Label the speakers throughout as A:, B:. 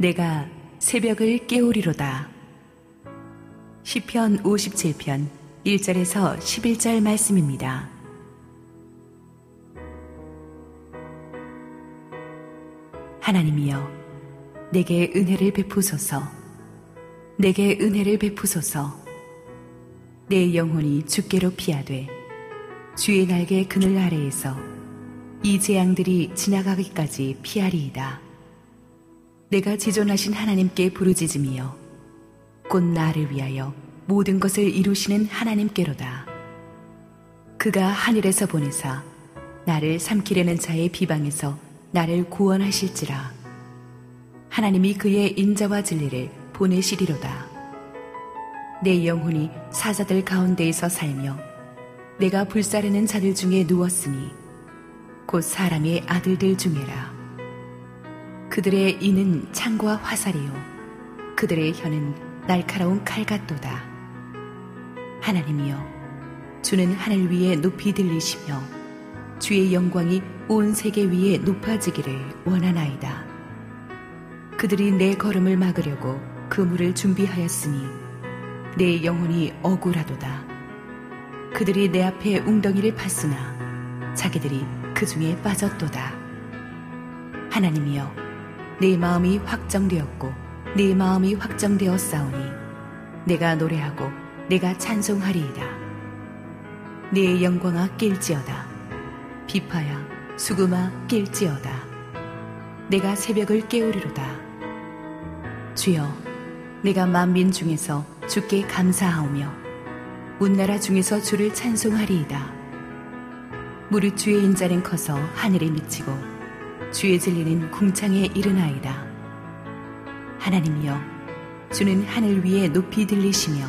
A: 내가 새벽을 깨우리로다. 시편 57편 1절에서 11절 말씀입니다. 하나님이여, 내게 은혜를 베푸소서. 내게 은혜를 베푸소서. 내 영혼이 주께로 피하되 주의 날개 그늘 아래에서 이 재앙들이 지나가기까지 피하리이다. 내가 지존하신 하나님께 부르짖으며 곧 나를 위하여 모든 것을 이루시는 하나님께로다. 그가 하늘에서 보내사 나를 삼키려는 자의 비방에서 나를 구원하실지라. 하나님이 그의 인자와 진리를 보내시리로다. 내 영혼이 사자들 가운데에서 살며 내가 불사르는 자들 중에 누웠으니 곧 사람의 아들들 중에라. 그들의 이는 창과 화살이요. 그들의 혀는 날카로운 칼 같도다. 하나님이여, 주는 하늘 위에 높이 들리시며 주의 영광이 온 세계 위에 높아지기를 원하나이다. 그들이 내 걸음을 막으려고 그물을 준비하였으니 내 영혼이 억울하도다. 그들이 내 앞에 웅덩이를 팠으나 자기들이 그 중에 빠졌도다. 하나님이여, 내 마음이 확정되었고 내 마음이 확정되어 싸우니 내가 노래하고 내가 찬송하리이다. 내 영광아 낄지어다. 비파야 수금아 낄지어다. 내가 새벽을 깨우리로다. 주여, 내가 만민 중에서 주께 감사하오며 온 나라 중에서 주를 찬송하리이다. 무릇 주의 인자는 커서 하늘에 미치고 주의 진리는 궁창에 이르나이다. 하나님이여, 주는 하늘 위에 높이 들리시며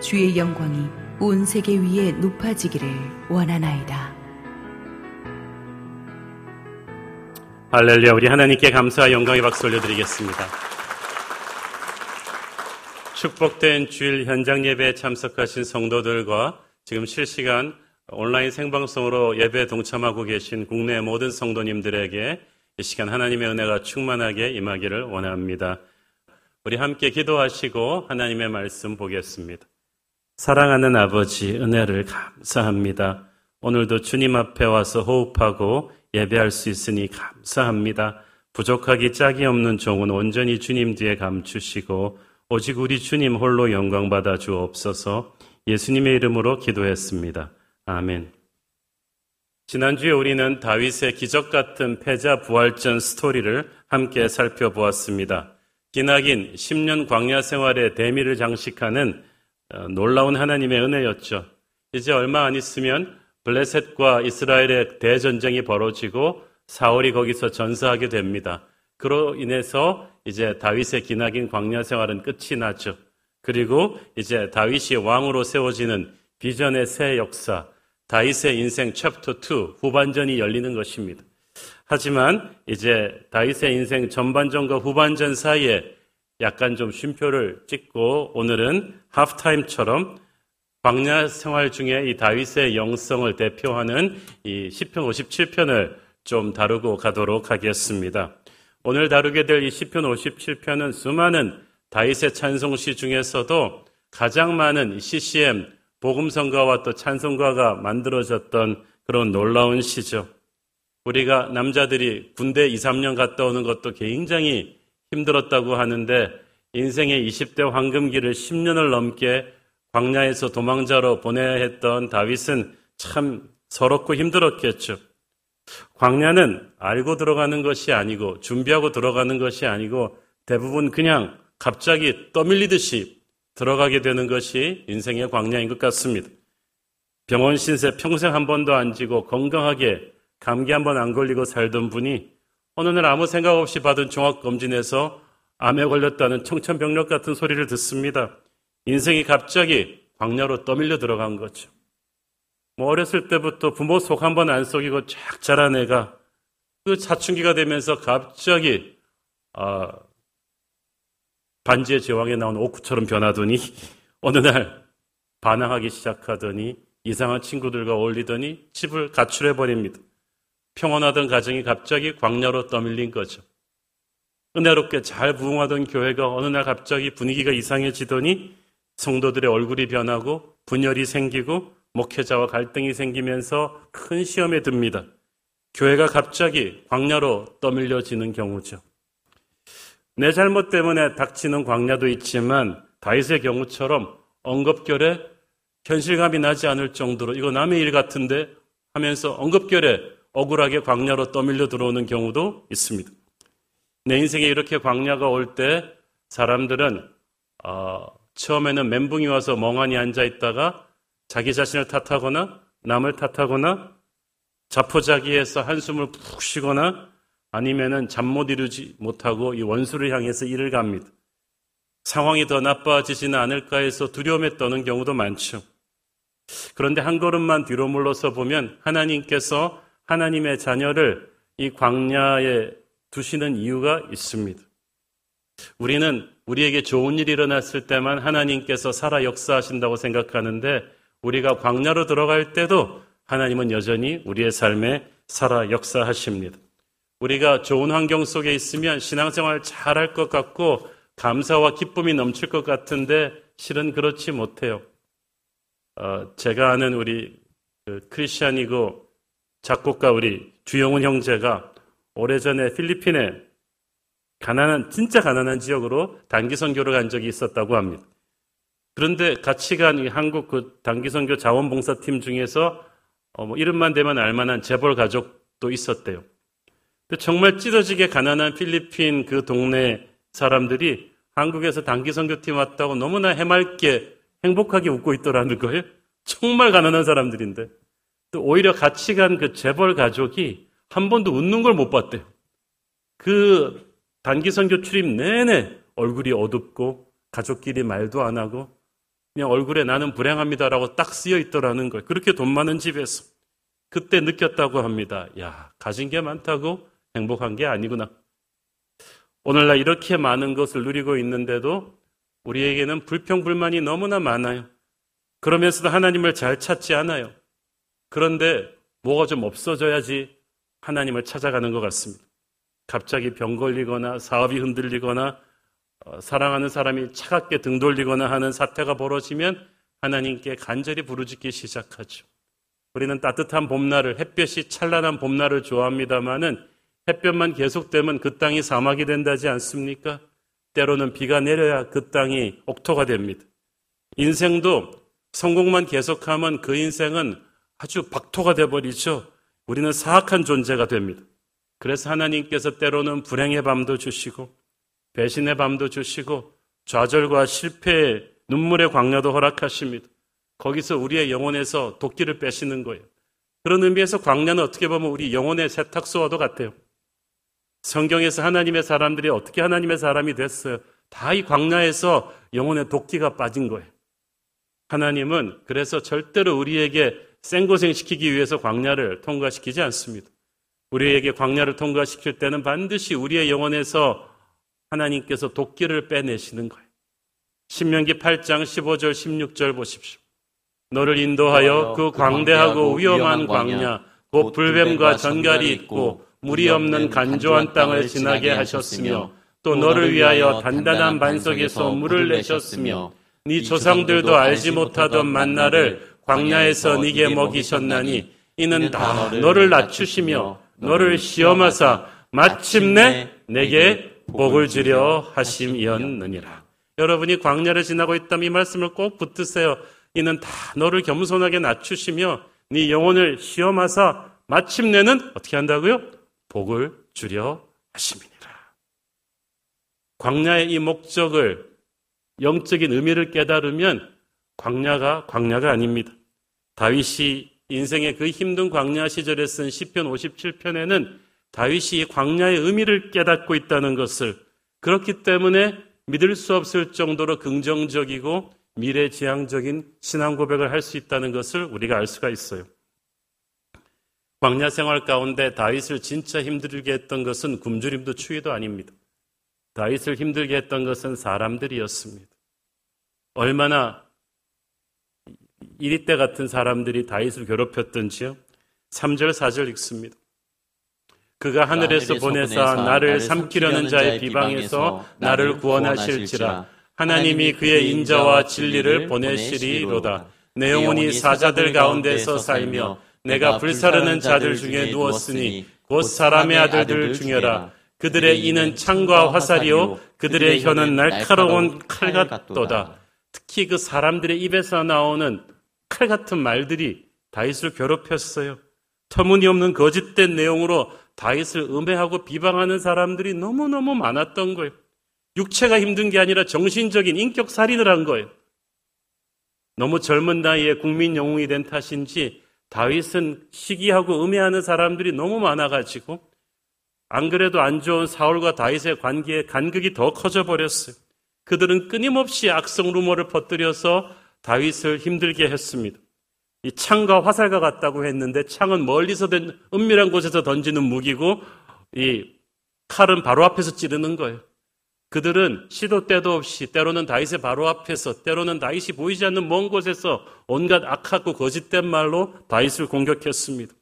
A: 주의 영광이 온 세계 위에 높아지기를 원하나이다.
B: 할렐루야, 우리 하나님께 감사와 영광의 박수 올려드리겠습니다. 축복된 주일 현장 예배에 참석하신 성도들과 지금 실시간 온라인 생방송으로 예배에 동참하고 계신 국내 모든 성도님들에게 이 시간 하나님의 은혜가 충만하게 임하기를 원합니다. 우리 함께 기도하시고 하나님의 말씀 보겠습니다. 사랑하는 아버지, 은혜를 감사합니다. 오늘도 주님 앞에 와서 호흡하고 예배할 수 있으니 감사합니다. 부족하기 짝이 없는 종은 온전히 주님 뒤에 감추시고 오직 우리 주님 홀로 영광 받아 주옵소서 예수님의 이름으로 기도했습니다. 아멘. 지난주에 우리는 다윗의 기적 같은 패자 부활전 스토리를 함께 살펴보았습니다. 기나긴 10년 광야 생활의 대미를 장식하는 어, 놀라운 하나님의 은혜였죠. 이제 얼마 안 있으면 블레셋과 이스라엘의 대전쟁이 벌어지고 사울이 거기서 전사하게 됩니다. 그로 인해서 이제 다윗의 기나긴 광야 생활은 끝이 나죠. 그리고 이제 다윗이 왕으로 세워지는 비전의 새 역사, 다윗의 인생 챕터 2 후반전이 열리는 것입니다. 하지만 이제 다윗의 인생 전반전과 후반전 사이에 약간 좀 쉼표를 찍고 오늘은 하프타임처럼 광야 생활 중에 이 다윗의 영성을 대표하는 이 시편 57편을 좀 다루고 가도록 하겠습니다. 오늘 다루게 될 이 시편 57편은 수많은 다윗의 찬송시 중에서도 가장 많은 CCM 복음성가와 또 찬송가가 만들어졌던 그런 놀라운 시죠. 우리가 남자들이 군대 2, 3년 갔다 오는 것도 굉장히 힘들었다고 하는데 인생의 20대 황금기를 10년을 넘게 광야에서 도망자로 보내야 했던 다윗은 참 서럽고 힘들었겠죠. 광야는 알고 들어가는 것이 아니고 준비하고 들어가는 것이 아니고 대부분 그냥 갑자기 떠밀리듯이 들어가게 되는 것이 인생의 광야인 것 같습니다. 병원 신세 평생 한 번도 안 지고 건강하게 감기 한 번 안 걸리고 살던 분이 어느 날 아무 생각 없이 받은 종합검진에서 암에 걸렸다는 청천벽력 같은 소리를 듣습니다. 인생이 갑자기 광야로 떠밀려 들어간 거죠. 뭐 어렸을 때부터 부모 속 한 번 안 속이고 쫙 자란 애가 그 사춘기가 되면서 갑자기 아, 반지의 제왕에 나온 오크처럼 변하더니 어느 날 반항하기 시작하더니 이상한 친구들과 어울리더니 집을 가출해 버립니다. 평온하던 가정이 갑자기 광야로 떠밀린 거죠. 은혜롭게 잘 부흥하던 교회가 어느 날 갑자기 분위기가 이상해지더니 성도들의 얼굴이 변하고 분열이 생기고 목회자와 갈등이 생기면서 큰 시험에 듭니다. 교회가 갑자기 광야로 떠밀려지는 경우죠. 내 잘못 때문에 닥치는 광야도 있지만 다윗의 경우처럼 언급결에 현실감이 나지 않을 정도로 이거 남의 일 같은데 하면서 언급결에 억울하게 광야로 떠밀려 들어오는 경우도 있습니다. 내 인생에 이렇게 광야가 올 때 사람들은 어, 처음에는 멘붕이 와서 멍하니 앉아 있다가 자기 자신을 탓하거나 남을 탓하거나 자포자기해서 한숨을 푹 쉬거나 아니면은 잠 못 이루지 못하고 이 원수를 향해서 일을 갑니다. 상황이 더 나빠지지는 않을까 해서 두려움에 떠는 경우도 많죠. 그런데 한 걸음만 뒤로 물러서 보면 하나님께서 하나님의 자녀를 이 광야에 두시는 이유가 있습니다. 우리는 우리에게 좋은 일이 일어났을 때만 하나님께서 살아 역사하신다고 생각하는데 우리가 광야로 들어갈 때도 하나님은 여전히 우리의 삶에 살아 역사하십니다. 우리가 좋은 환경 속에 있으면 신앙생활 잘할 것 같고 감사와 기쁨이 넘칠 것 같은데 실은 그렇지 못해요. 어, 제가 아는 우리 그 크리스천이고 작곡가 우리 주영훈 형제가 오래전에 필리핀에 가난한 진짜 가난한 지역으로 단기 선교를 간 적이 있었다고 합니다. 그런데 같이 간 한국 그 단기 선교 자원봉사팀 중에서 어, 뭐 이름만 대면 알만한 재벌 가족도 있었대요. 정말 찢어지게 가난한 필리핀 그 동네 사람들이 한국에서 단기 선교팀 왔다고 너무나 해맑게 행복하게 웃고 있더라는 거예요. 정말 가난한 사람들인데. 또 오히려 같이 간 그 재벌 가족이 한 번도 웃는 걸 못 봤대요. 그 단기 선교 출입 내내 얼굴이 어둡고 가족끼리 말도 안 하고 그냥 얼굴에 나는 불행합니다라고 딱 쓰여 있더라는 거예요. 그렇게 돈 많은 집에서. 그때 느꼈다고 합니다. 야, 가진 게 많다고 행복한 게 아니구나. 오늘날 이렇게 많은 것을 누리고 있는데도 우리에게는 불평불만이 너무나 많아요. 그러면서도 하나님을 잘 찾지 않아요. 그런데 뭐가 좀 없어져야지 하나님을 찾아가는 것 같습니다. 갑자기 병 걸리거나 사업이 흔들리거나 어, 사랑하는 사람이 차갑게 등 돌리거나 하는 사태가 벌어지면 하나님께 간절히 부르짖기 시작하죠. 우리는 따뜻한 봄날을 햇볕이 찬란한 봄날을 좋아합니다마는 햇볕만 계속되면 그 땅이 사막이 된다지 않습니까? 때로는 비가 내려야 그 땅이 옥토가 됩니다. 인생도 성공만 계속하면 그 인생은 아주 박토가 돼버리죠. 우리는 사악한 존재가 됩니다. 그래서 하나님께서 때로는 불행의 밤도 주시고 배신의 밤도 주시고 좌절과 실패의 눈물의 광야도 허락하십니다. 거기서 우리의 영혼에서 도끼를 빼시는 거예요. 그런 의미에서 광야는 어떻게 보면 우리 영혼의 세탁소와도 같아요. 성경에서 하나님의 사람들이 어떻게 하나님의 사람이 됐어요? 다 이 광야에서 영혼의 도끼가 빠진 거예요. 하나님은 그래서 절대로 우리에게 생고생 시키기 위해서 광야를 통과시키지 않습니다. 우리에게 광야를 통과시킬 때는 반드시 우리의 영혼에서 하나님께서 도끼를 빼내시는 거예요. 신명기 8장 15절 16절 보십시오. 너를 인도하여 그, 그 광대하고 위험한 광야, 곧 불뱀과 전갈이 있고 물이 없는 간조한 땅을 지나게 하셨으며 또 너를 위하여 단단한 반석에서 물을 내셨으며 네 조상들도 알지 못하던 만나를 광야에서 네게 먹이셨나니 이는 다 너를 낮추시며 너를 시험하사 마침내 내게 복을 주려 하심이었느니라. 여러분이 광야를 지나고 있다면 이 말씀을 꼭 붙드세요. 이는 다 너를 겸손하게 낮추시며 네 영혼을 시험하사 마침내는 어떻게 한다고요? 복을 주려 하심이니라. 광야의 이 목적을 영적인 의미를 깨달으면 광야가 광야가 아닙니다. 다윗이 인생의 그 힘든 광야 시절에 쓴 시편 57편에는 다윗이 광야의 의미를 깨닫고 있다는 것을 그렇기 때문에 믿을 수 없을 정도로 긍정적이고 미래지향적인 신앙 고백을 할 수 있다는 것을 우리가 알 수가 있어요. 광야 생활 가운데 다윗을 진짜 힘들게 했던 것은 굶주림도 추위도 아닙니다. 다윗을 힘들게 했던 것은 사람들이었습니다. 얼마나 이리때 같은 사람들이 다윗을 괴롭혔던지요. 3절, 4절 읽습니다. 그가 하늘에서 보내사 나를 삼키려는 자의 비방에서 나를 구원하실지라 하나님이 그의 인자와 진리를 보내시리로다 내 영혼이 사자들 가운데서 살며 내가 불사르는 자들 중에 누웠으니 곧 사람의 아들들 중여라 그들의 이는 창과 화살이요 그들의 혀는 날카로운 칼 같도다 특히 그 사람들의 입에서 나오는 칼 같은 말들이 다윗을 괴롭혔어요. 터무니없는 거짓된 내용으로 다윗을 음해하고 비방하는 사람들이 너무너무 많았던 거예요. 육체가 힘든 게 아니라 정신적인 인격 살인을 한 거예요. 너무 젊은 나이에 국민 영웅이 된 탓인지 다윗은 시기하고 음해하는 사람들이 너무 많아가지고 안 그래도 안 좋은 사울과 다윗의 관계에 간극이 더 커져 버렸어요. 그들은 끊임없이 악성 루머를 퍼뜨려서 다윗을 힘들게 했습니다. 이 창과 화살과 같다고 했는데 창은 멀리서 된 은밀한 곳에서 던지는 무기고 이 칼은 바로 앞에서 찌르는 거예요. 그들은 시도 때도 없이 때로는 다윗의 바로 앞에서 때로는 다윗이 보이지 않는 먼 곳에서 온갖 악하고 거짓된 말로 다윗을 공격했습니다.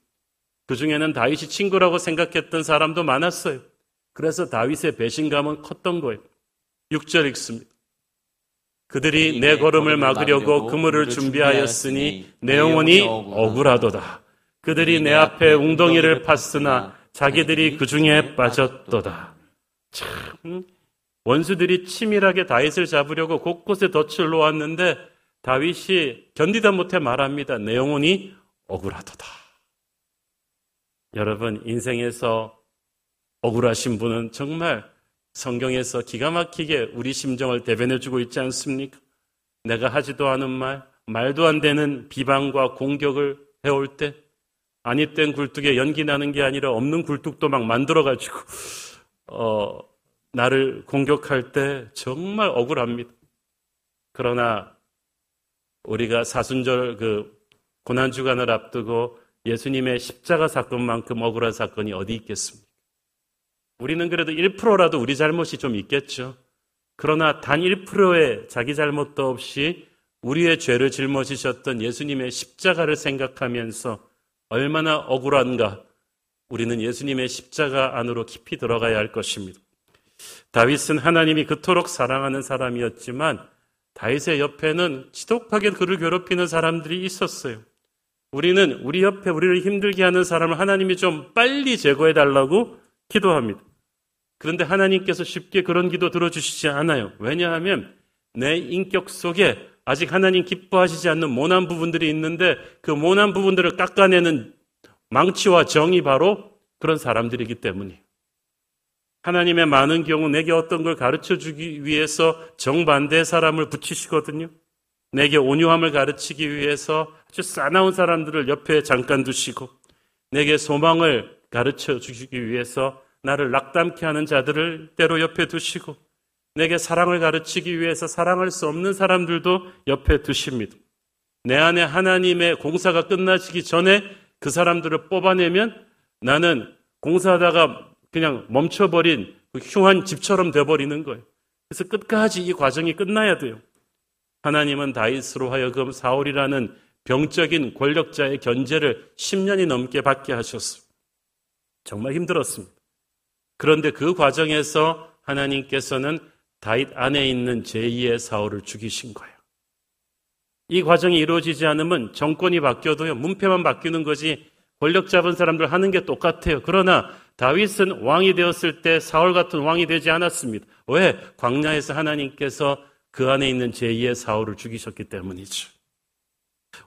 B: 그 중에는 다윗이 친구라고 생각했던 사람도 많았어요. 그래서 다윗의 배신감은 컸던 거예요. 6절 읽습니다. 그들이 내 걸음을 막으려고 그물을 준비하였으니 내 영혼이 억울하도다. 그들이 내 앞에 웅덩이를 팠으나 자기들이 그 중에 빠졌도다. 참 원수들이 치밀하게 다윗을 잡으려고 곳곳에 덫을 놓았는데 다윗이 견디다 못해 말합니다. 내 영혼이 억울하도다. 여러분 인생에서 억울하신 분은 정말 성경에서 기가 막히게 우리 심정을 대변해주고 있지 않습니까? 내가 하지도 않은 말, 말도 안 되는 비방과 공격을 해올 때, 아니 땐 굴뚝에 연기 나는 게 아니라 없는 굴뚝도 막 만들어가지고, 어, 나를 공격할 때 정말 억울합니다. 그러나 우리가 사순절 그 고난 주간을 앞두고 예수님의 십자가 사건만큼 억울한 사건이 어디 있겠습니까? 우리는 그래도 1%라도 우리 잘못이 좀 있겠죠. 그러나 단 1%의 자기 잘못도 없이 우리의 죄를 짊어지셨던 예수님의 십자가를 생각하면서 얼마나 억울한가 우리는 예수님의 십자가 안으로 깊이 들어가야 할 것입니다. 다윗은 하나님이 그토록 사랑하는 사람이었지만 다윗의 옆에는 지독하게 그를 괴롭히는 사람들이 있었어요. 우리는 우리 옆에 우리를 힘들게 하는 사람을 하나님이 좀 빨리 제거해 달라고 기도합니다. 그런데 하나님께서 쉽게 그런 기도 들어주시지 않아요. 왜냐하면 내 인격 속에 아직 하나님 기뻐하시지 않는 모난 부분들이 있는데 그 모난 부분들을 깎아내는 망치와 정이 바로 그런 사람들이기 때문이에요. 하나님의 많은 경우 내게 어떤 걸 가르쳐 주기 위해서 정반대의 사람을 붙이시거든요. 내게 온유함을 가르치기 위해서 아주 싸나운 사람들을 옆에 잠깐 두시고 내게 소망을 가르쳐 주시기 위해서 나를 낙담케 하는 자들을 때로 옆에 두시고 내게 사랑을 가르치기 위해서 사랑할 수 없는 사람들도 옆에 두십니다. 내 안에 하나님의 공사가 끝나시기 전에 그 사람들을 뽑아내면 나는 공사하다가 그냥 멈춰버린 그 흉한 집처럼 돼버리는 거예요. 그래서 끝까지 이 과정이 끝나야 돼요. 하나님은 다윗으로 하여금 사울이라는 병적인 권력자의 견제를 10년이 넘게 받게 하셨어요. 정말 힘들었습니다. 그런데 그 과정에서 하나님께서는 다윗 안에 있는 제2의 사울을 죽이신 거예요. 이 과정이 이루어지지 않으면 정권이 바뀌어도요, 문패만 바뀌는 거지 권력 잡은 사람들 하는 게 똑같아요. 그러나 다윗은 왕이 되었을 때 사울 같은 왕이 되지 않았습니다. 왜? 광야에서 하나님께서 그 안에 있는 제2의 사울을 죽이셨기 때문이죠.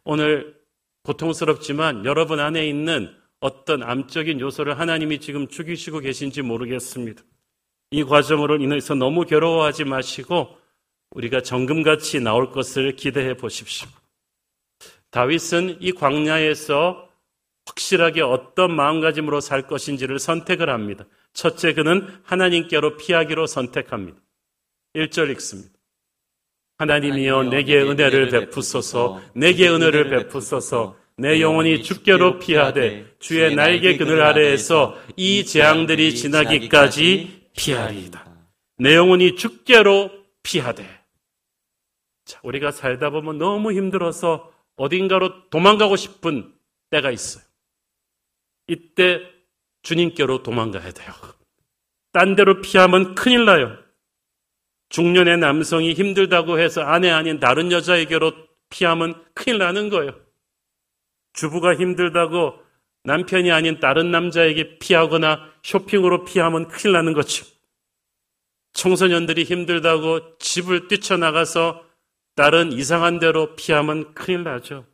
B: 오늘 고통스럽지만 여러분 안에 있는 어떤 암적인 요소를 하나님이 지금 죽이시고 계신지 모르겠습니다. 이 과정으로 인해서 너무 괴로워하지 마시고 우리가 정금같이 나올 것을 기대해 보십시오. 다윗은 이 광야에서 확실하게 어떤 마음가짐으로 살 것인지를 선택을 합니다. 첫째, 그는 하나님께로 피하기로 선택합니다. 1절 읽습니다. 하나님이여 내게 은혜를 베푸소서, 내게 은혜를 베푸소서, 내 영혼이 주께로 피하되 주의 날개 그늘 아래에서 이 재앙들이 지나기까지 피하리이다. 내 영혼이 주께로 피하되. 자, 우리가 살다 보면 너무 힘들어서 어딘가로 도망가고 싶은 때가 있어요. 이때 주님께로 도망가야 돼요. 딴 데로 피하면 큰일 나요. 중년의 남성이 힘들다고 해서 아내 아닌 다른 여자에게로 피하면 큰일 나는 거예요. 주부가 힘들다고 남편이 아닌 다른 남자에게 피하거나 쇼핑으로 피하면 큰일 나는 거죠. 청소년들이 힘들다고 집을 뛰쳐나가서 다른 이상한 데로 피하면 큰일 나죠.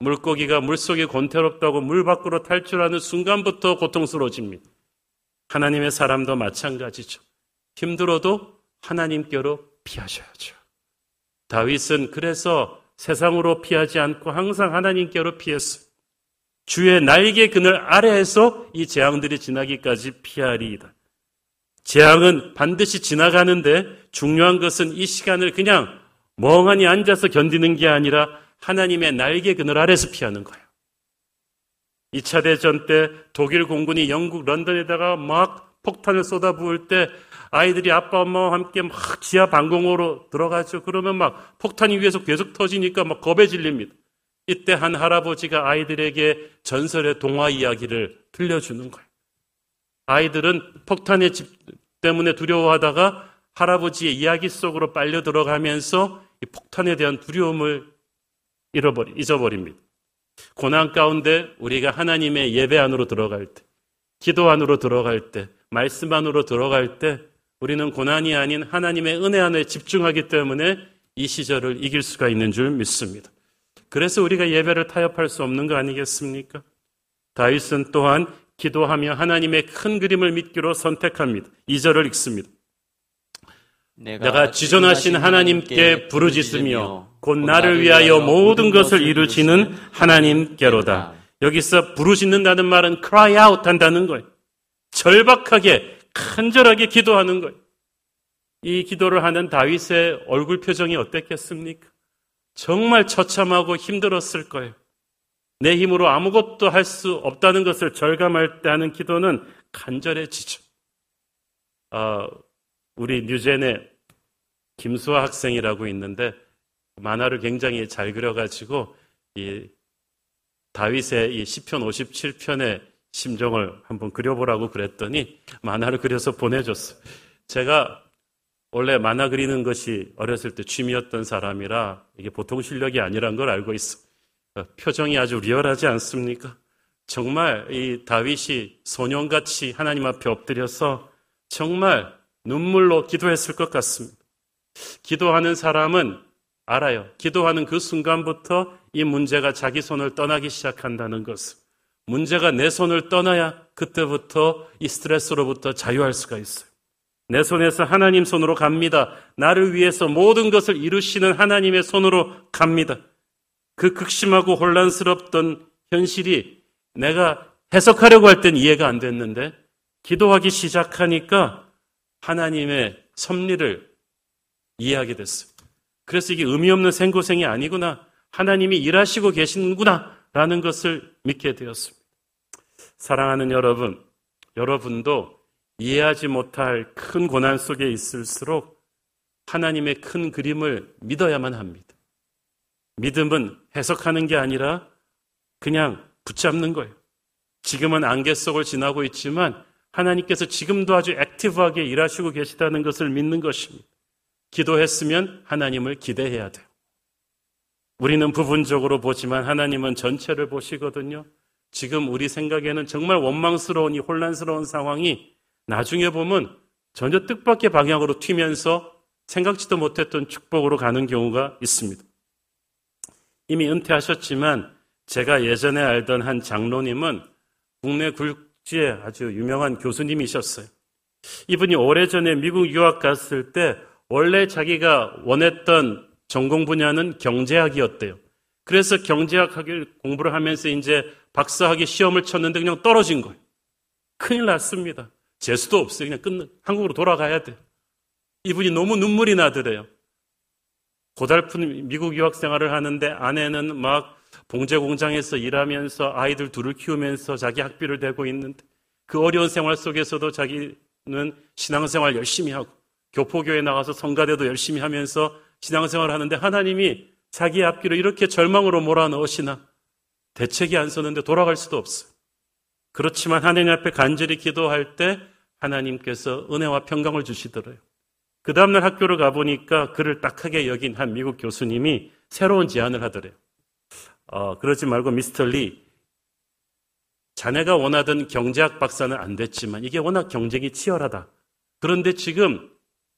B: 물고기가 물속이 곤태롭다고 물 밖으로 탈출하는 순간부터 고통스러워집니다. 하나님의 사람도 마찬가지죠. 힘들어도 하나님께로 피하셔야죠. 다윗은 그래서 세상으로 피하지 않고 항상 하나님께로 피했어요. 주의 날개 그늘 아래에서 이 재앙들이 지나기까지 피하리이다. 재앙은 반드시 지나가는데 중요한 것은 이 시간을 그냥 멍하니 앉아서 견디는 게 아니라 하나님의 날개 그늘 아래서 피하는 거예요. 2차 대전 때 독일 공군이 영국 런던에다가 막 폭탄을 쏟아부을 때 아이들이 아빠 엄마와 함께 막 지하 방공호로 들어가죠. 그러면 막 폭탄이 위에서 계속 터지니까 막 겁에 질립니다. 이때 한 할아버지가 아이들에게 전설의 동화 이야기를 들려주는 거예요. 아이들은 폭탄의 집 때문에 두려워하다가 할아버지의 이야기 속으로 빨려 들어가면서 이 폭탄에 대한 두려움을 잃어버리, 잊어버립니다. 고난 가운데 우리가 하나님의 예배 안으로 들어갈 때, 기도 안으로 들어갈 때, 말씀 안으로 들어갈 때, 우리는 고난이 아닌 하나님의 은혜 안에 집중하기 때문에 이 시절을 이길 수가 있는 줄 믿습니다. 그래서 우리가 예배를 타협할 수 없는 거 아니겠습니까? 다윗은 또한 기도하며 하나님의 큰 그림을 믿기로 선택합니다. 2절을 읽습니다. 내가 지존하신 하나님께 부르짖으며 곧 나를 위하여 모든 것을 이루시는 하나님께로다. 여기서 부르짖는다는 말은 cry out 한다는 거예요. 절박하게 간절하게 기도하는 거예요. 이 기도를 하는 다윗의 얼굴 표정이 어땠겠습니까? 정말 처참하고 힘들었을 거예요. 내 힘으로 아무것도 할 수 없다는 것을 절감할 때 하는 기도는 간절해지죠. 어, 우리 뉴젠의 김수아 학생이라고 있는데 만화를 굉장히 잘 그려가지고 이 다윗의 이 시편 57편의 심정을 한번 그려보라고 그랬더니 만화를 그려서 보내줬어요. 제가 원래 만화 그리는 것이 어렸을 때 취미였던 사람이라 이게 보통 실력이 아니란 걸 알고 있어. 어, 표정이 아주 리얼하지 않습니까? 정말 이 다윗이 소년같이 하나님 앞에 엎드려서 정말 눈물로 기도했을 것 같습니다. 기도하는 사람은 알아요. 기도하는 그 순간부터 이 문제가 자기 손을 떠나기 시작한다는 것을. 문제가 내 손을 떠나야 그때부터 이 스트레스로부터 자유할 수가 있어요. 내 손에서 하나님 손으로 갑니다. 나를 위해서 모든 것을 이루시는 하나님의 손으로 갑니다. 그 극심하고 혼란스럽던 현실이 내가 해석하려고 할 땐 이해가 안 됐는데 기도하기 시작하니까 하나님의 섭리를 이해하게 됐어요. 그래서 이게 의미 없는 생고생이 아니구나. 하나님이 일하시고 계시는구나. 라는 것을 믿게 되었습니다. 사랑하는 여러분, 여러분도 이해하지 못할 큰 고난 속에 있을수록 하나님의 큰 그림을 믿어야만 합니다. 믿음은 해석하는 게 아니라 그냥 붙잡는 거예요. 지금은 안개 속을 지나고 있지만 하나님께서 지금도 아주 액티브하게 일하시고 계시다는 것을 믿는 것입니다. 기도했으면 하나님을 기대해야 돼요. 우리는 부분적으로 보지만 하나님은 전체를 보시거든요. 지금 우리 생각에는 정말 원망스러운 이 혼란스러운 상황이 나중에 보면 전혀 뜻밖의 방향으로 튀면서 생각지도 못했던 축복으로 가는 경우가 있습니다. 이미 은퇴하셨지만 제가 예전에 알던 한 장로님은 국내 굴지에 아주 유명한 교수님이셨어요. 이분이 오래전에 미국 유학 갔을 때 원래 자기가 원했던 전공 분야는 경제학이었대요. 그래서 경제학을 공부를 하면서 이제 박사학위 시험을 쳤는데 그냥 떨어진 거예요. 큰일 났습니다. 재수도 없어요. 그냥 끝, 한국으로 돌아가야 돼. 이분이 너무 눈물이 나더래요. 고달픈 미국 유학 생활을 하는데 아내는 막 봉제 공장에서 일하면서 아이들 둘을 키우면서 자기 학비를 대고 있는데 그 어려운 생활 속에서도 자기는 신앙생활 열심히 하고 교포교회 나가서 성가대도 열심히 하면서 신앙생활을 하는데 하나님이 자기 앞길을 이렇게 절망으로 몰아넣으시나 대책이 안 서는데 돌아갈 수도 없어요. 그렇지만 하나님 앞에 간절히 기도할 때 하나님께서 은혜와 평강을 주시더래요. 그 다음날 학교를 가보니까 그를 딱하게 여긴 한 미국 교수님이 새로운 제안을 하더래요. 어, 그러지 말고 미스터 리, 자네가 원하던 경제학 박사는 안 됐지만 이게 워낙 경쟁이 치열하다. 그런데 지금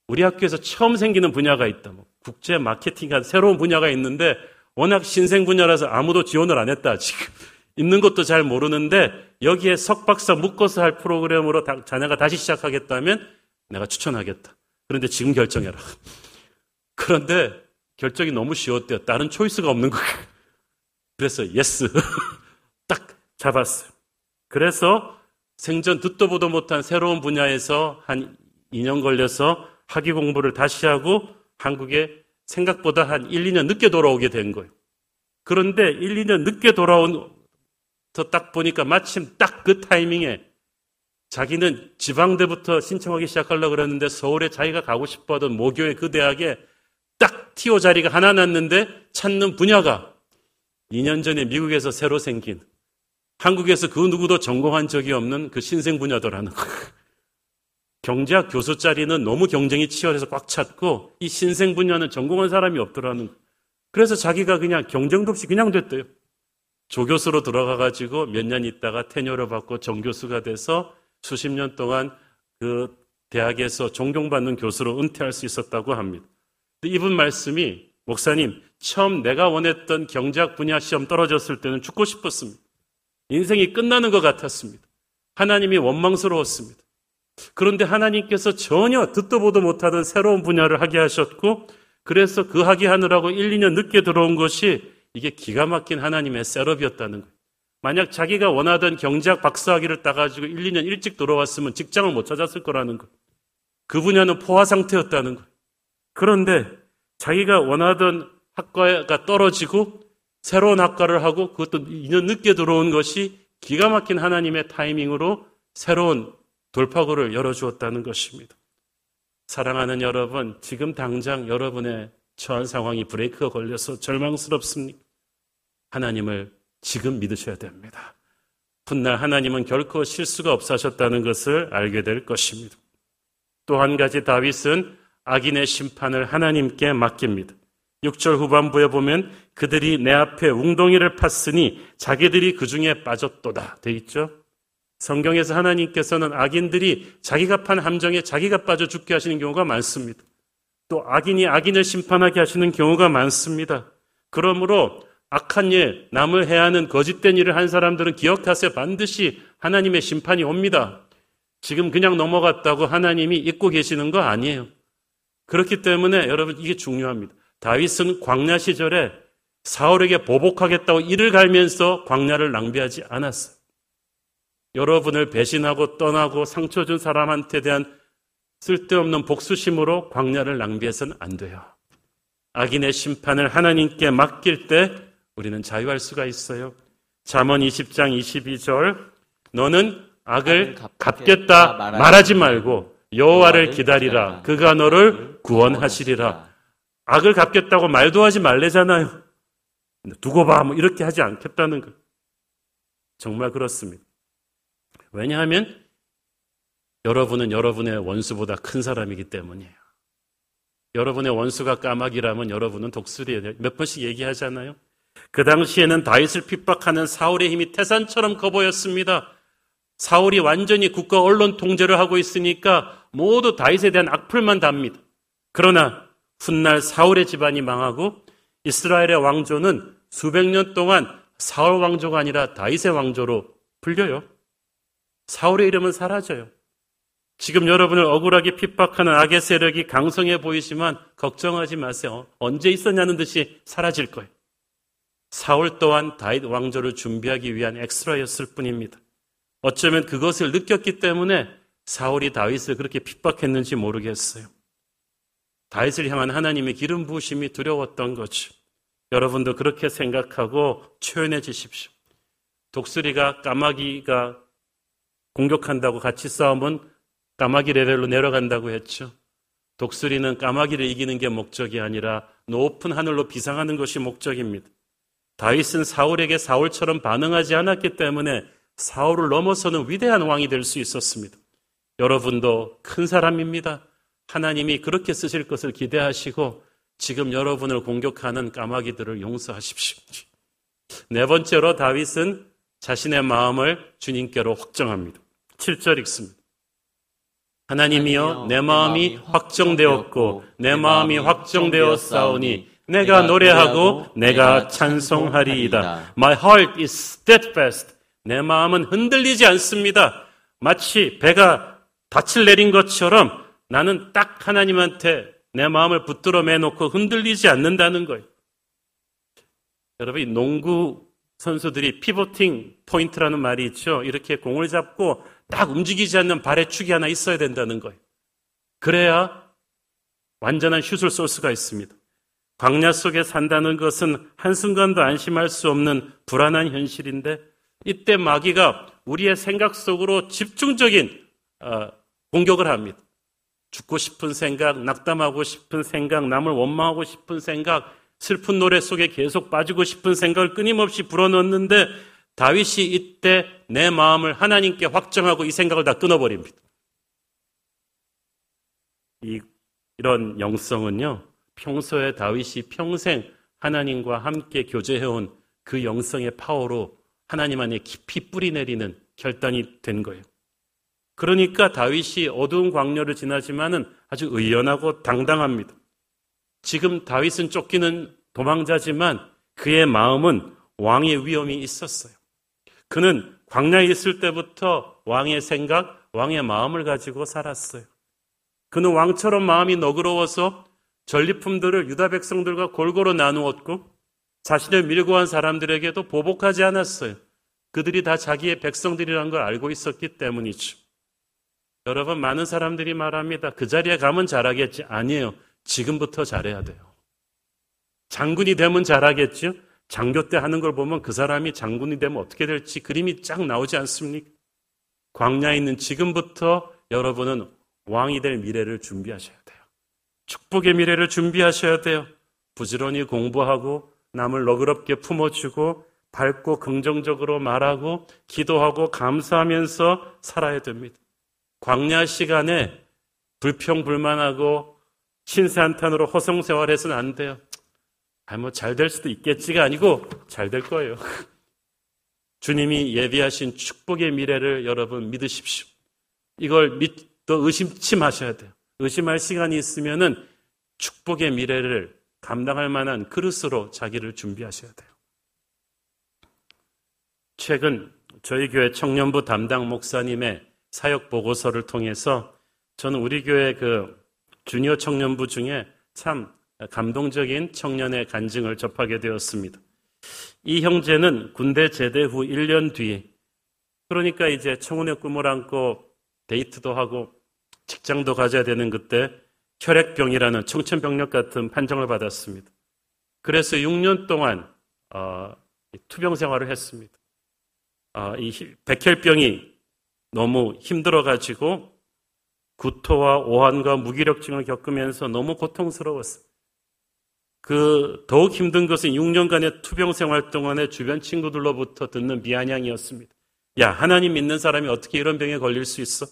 B: 우리 학교에서 처음 생기는 분야가 있다. 뭐 국제 마케팅이란 새로운 분야가 있는데 워낙 신생 분야라서 아무도 지원을 안 했다. 지금 있는 것도 잘 모르는데 여기에 석박사 묶어서 할 프로그램으로 자네가 다시 시작하겠다면 내가 추천하겠다. 그런데 지금 결정해라. 그런데 결정이 너무 쉬웠대요. 다른 choice가 없는 거예요. 그래서 yes. 딱 잡았어요. 그래서 생전 듣도 보도 못한 새로운 분야에서 한 2년 걸려서 학위 공부를 다시 하고 한국에 생각보다 한 1, 2년 늦게 돌아오게 된 거예요. 그런데 1, 2년 늦게 돌아온 딱 보니까 마침 딱 그 타이밍에 자기는 지방대부터 신청하기 시작하려고 그랬는데 서울에 자기가 가고 싶어 하던 모교의 그 대학에 딱 티오 자리가 하나 났는데 찾는 분야가 2년 전에 미국에서 새로 생긴 한국에서 그 누구도 전공한 적이 없는 그 신생 분야더라는 거예요. 경제학 교수 자리는 너무 경쟁이 치열해서 꽉 찼고 이 신생 분야는 전공한 사람이 없더라는 거예요. 그래서 자기가 그냥 경쟁도 없이 그냥 됐대요. 조교수로 들어가 가지고 몇 년 있다가 테뉴를 받고 정교수가 돼서 수십 년 동안 그 대학에서 존경받는 교수로 은퇴할 수 있었다고 합니다. 이분 말씀이 목사님 처음 내가 원했던 경제학 분야 시험 떨어졌을 때는 죽고 싶었습니다. 인생이 끝나는 것 같았습니다. 하나님이 원망스러웠습니다. 그런데 하나님께서 전혀 듣도 보도 못하던 새로운 분야를 하게 하셨고, 그래서 그 하게 하느라고 1, 2년 늦게 들어온 것이 이게 기가 막힌 하나님의 셋업이었다는 거예요. 만약 자기가 원하던 경제학 박사학위를 따가지고 1, 2년 일찍 들어왔으면 직장을 못 찾았을 거라는 거예요. 그 분야는 포화 상태였다는 거예요. 그런데 자기가 원하던 학과가 떨어지고 새로운 학과를 하고 그것도 2년 늦게 들어온 것이 기가 막힌 하나님의 타이밍으로 새로운 돌파구를 열어주었다는 것입니다. 사랑하는 여러분, 지금 당장 여러분의 처한 상황이 브레이크가 걸려서 절망스럽습니까? 하나님을 지금 믿으셔야 됩니다. 훗날 하나님은 결코 실수가 없으셨다는 것을 알게 될 것입니다. 또 한 가지 다윗은 악인의 심판을 하나님께 맡깁니다. 6절 후반부에 보면 그들이 내 앞에 웅덩이를 팠으니 자기들이 그 중에 빠졌도다. 돼 있죠? 성경에서 하나님께서는 악인들이 자기가 판 함정에 자기가 빠져 죽게 하시는 경우가 많습니다. 또 악인이 악인을 심판하게 하시는 경우가 많습니다. 그러므로 악한 일, 남을 해야 하는 거짓된 일을 한 사람들은 기억하세요. 반드시 하나님의 심판이 옵니다. 지금 그냥 넘어갔다고 하나님이 잊고 계시는 거 아니에요. 그렇기 때문에 여러분 이게 중요합니다. 다윗은 광야 시절에 사울에게 보복하겠다고 이를 갈면서 광야를 낭비하지 않았어요. 여러분을 배신하고 떠나고 상처 준 사람한테 대한 쓸데없는 복수심으로 광야를 낭비해서는 안 돼요. 악인의 심판을 하나님께 맡길 때 우리는 자유할 수가 있어요. 잠언 20장 22절 너는 악을 갚겠다 말하지 말고 여호와를 기다리라 그가 너를 구원하시리라 악을 갚겠다고 말도 하지 말래잖아요. 두고 봐, 뭐 이렇게 하지 않겠다는 거. 정말 그렇습니다. 왜냐하면 여러분은 여러분의 원수보다 큰 사람이기 때문이에요. 여러분의 원수가 까마귀라면 여러분은 독수리예요. 몇 번씩 얘기하잖아요. 그 당시에는 다윗을 핍박하는 사울의 힘이 태산처럼 커 보였습니다. 사울이 완전히 국가 언론 통제를 하고 있으니까 모두 다윗에 대한 악플만 답니다. 그러나 훗날 사울의 집안이 망하고 이스라엘의 왕조는 수백 년 동안 사울 왕조가 아니라 다윗의 왕조로 불려요. 사울의 이름은 사라져요. 지금 여러분을 억울하게 핍박하는 악의 세력이 강성해 보이지만 걱정하지 마세요. 언제 있었냐는 듯이 사라질 거예요. 사울 또한 다윗 왕조를 준비하기 위한 엑스트라였을 뿐입니다. 어쩌면 그것을 느꼈기 때문에 사울이 다윗을 그렇게 핍박했는지 모르겠어요. 다윗을 향한 하나님의 기름 부으심이 두려웠던 거죠. 여러분도 그렇게 생각하고 초연해지십시오. 독수리가 까마귀가 공격한다고 같이 싸우면 까마귀 레벨로 내려간다고 했죠. 독수리는 까마귀를 이기는 게 목적이 아니라 높은 하늘로 비상하는 것이 목적입니다. 다윗은 사울에게 사울처럼 반응하지 않았기 때문에 사울을 넘어서는 위대한 왕이 될 수 있었습니다. 여러분도 큰 사람입니다. 하나님이 그렇게 쓰실 것을 기대하시고 지금 여러분을 공격하는 까마귀들을 용서하십시오. 네 번째로 다윗은 자신의 마음을 주님께로 확정합니다. 7절 읽습니다. 하나님이여 내 마음이 확정되었고 내 마음이 확정되어 싸우니 내가 노래하고 내가 찬송하리이다. My heart is steadfast. 내 마음은 흔들리지 않습니다. 마치 배가 닻을 내린 것처럼 나는 딱 하나님한테 내 마음을 붙들어 매놓고 흔들리지 않는다는 거예요. 여러분, 농구 선수들이 pivoting point라는 말이 있죠. 이렇게 공을 잡고 딱 움직이지 않는 발의 축이 하나 있어야 된다는 거예요. 그래야 완전한 슛을 쏠 수가 있습니다. 광야 속에 산다는 것은 한순간도 안심할 수 없는 불안한 현실인데 이때 마귀가 우리의 생각 속으로 집중적인 어, 공격을 합니다. 죽고 싶은 생각, 낙담하고 싶은 생각, 남을 원망하고 싶은 생각, 슬픈 노래 속에 계속 빠지고 싶은 생각을 끊임없이 불어넣는데 다윗이 이때 내 마음을 하나님께 확정하고 이 생각을 다 끊어버립니다. 이, 이런 영성은요, 평소에 다윗이 평생 하나님과 함께 교제해온 그 영성의 파워로 하나님 안에 깊이 뿌리내리는 결단이 된 거예요. 그러니까 다윗이 어두운 광야를 지나지만은 아주 의연하고 당당합니다. 지금 다윗은 쫓기는 도망자지만 그의 마음은 왕의 위험이 있었어요. 그는 광야에 있을 때부터 왕의 생각, 왕의 마음을 가지고 살았어요. 그는 왕처럼 마음이 너그러워서 전리품들을 유다 백성들과 골고루 나누었고 자신을 밀고 한 사람들에게도 보복하지 않았어요. 그들이 다 자기의 백성들이라는 걸 알고 있었기 때문이죠. 여러분, 많은 사람들이 말합니다. 그 자리에 가면 잘하겠지. 아니에요. 지금부터 잘해야 돼요. 장군이 되면 잘하겠죠? 장교 때 하는 걸 보면 그 사람이 장군이 되면 어떻게 될지 그림이 쫙 나오지 않습니까? 광야에 있는 지금부터 여러분은 왕이 될 미래를 준비하셔야 돼요. 축복의 미래를 준비하셔야 돼요. 부지런히 공부하고 남을 너그럽게 품어주고 밝고 긍정적으로 말하고 기도하고 감사하면서 살아야 됩니다. 광야 시간에 불평불만하고 신세한탄으로 허송생활해서는 안 돼요. 아, 뭐 잘 될 수도 있겠지가 아니고 잘 될 거예요. 주님이 예비하신 축복의 미래를 여러분 믿으십시오. 이걸 믿, 또 의심치 마셔야 돼요. 의심할 시간이 있으면은 축복의 미래를 감당할 만한 그릇으로 자기를 준비하셔야 돼요. 최근 저희 교회 청년부 담당 목사님의 사역 보고서를 통해서 저는 우리 교회 그 주니어 청년부 중에 참 감동적인 청년의 간증을 접하게 되었습니다. 이 형제는 군대 제대 후 1년 뒤, 그러니까 이제 청혼의 꿈을 안고 데이트도 하고 직장도 가져야 되는 그때 혈액병이라는 청천벽력 같은 판정을 받았습니다. 그래서 6년 동안 어, 투병 생활을 했습니다. 어, 이 백혈병이 너무 힘들어가지고 구토와 오한과 무기력증을 겪으면서 너무 고통스러웠어요. 그 더욱 힘든 것은 6년간의 투병 생활 동안에 주변 친구들로부터 듣는 미안양이었습니다. 야, 하나님 믿는 사람이 어떻게 이런 병에 걸릴 수 있어?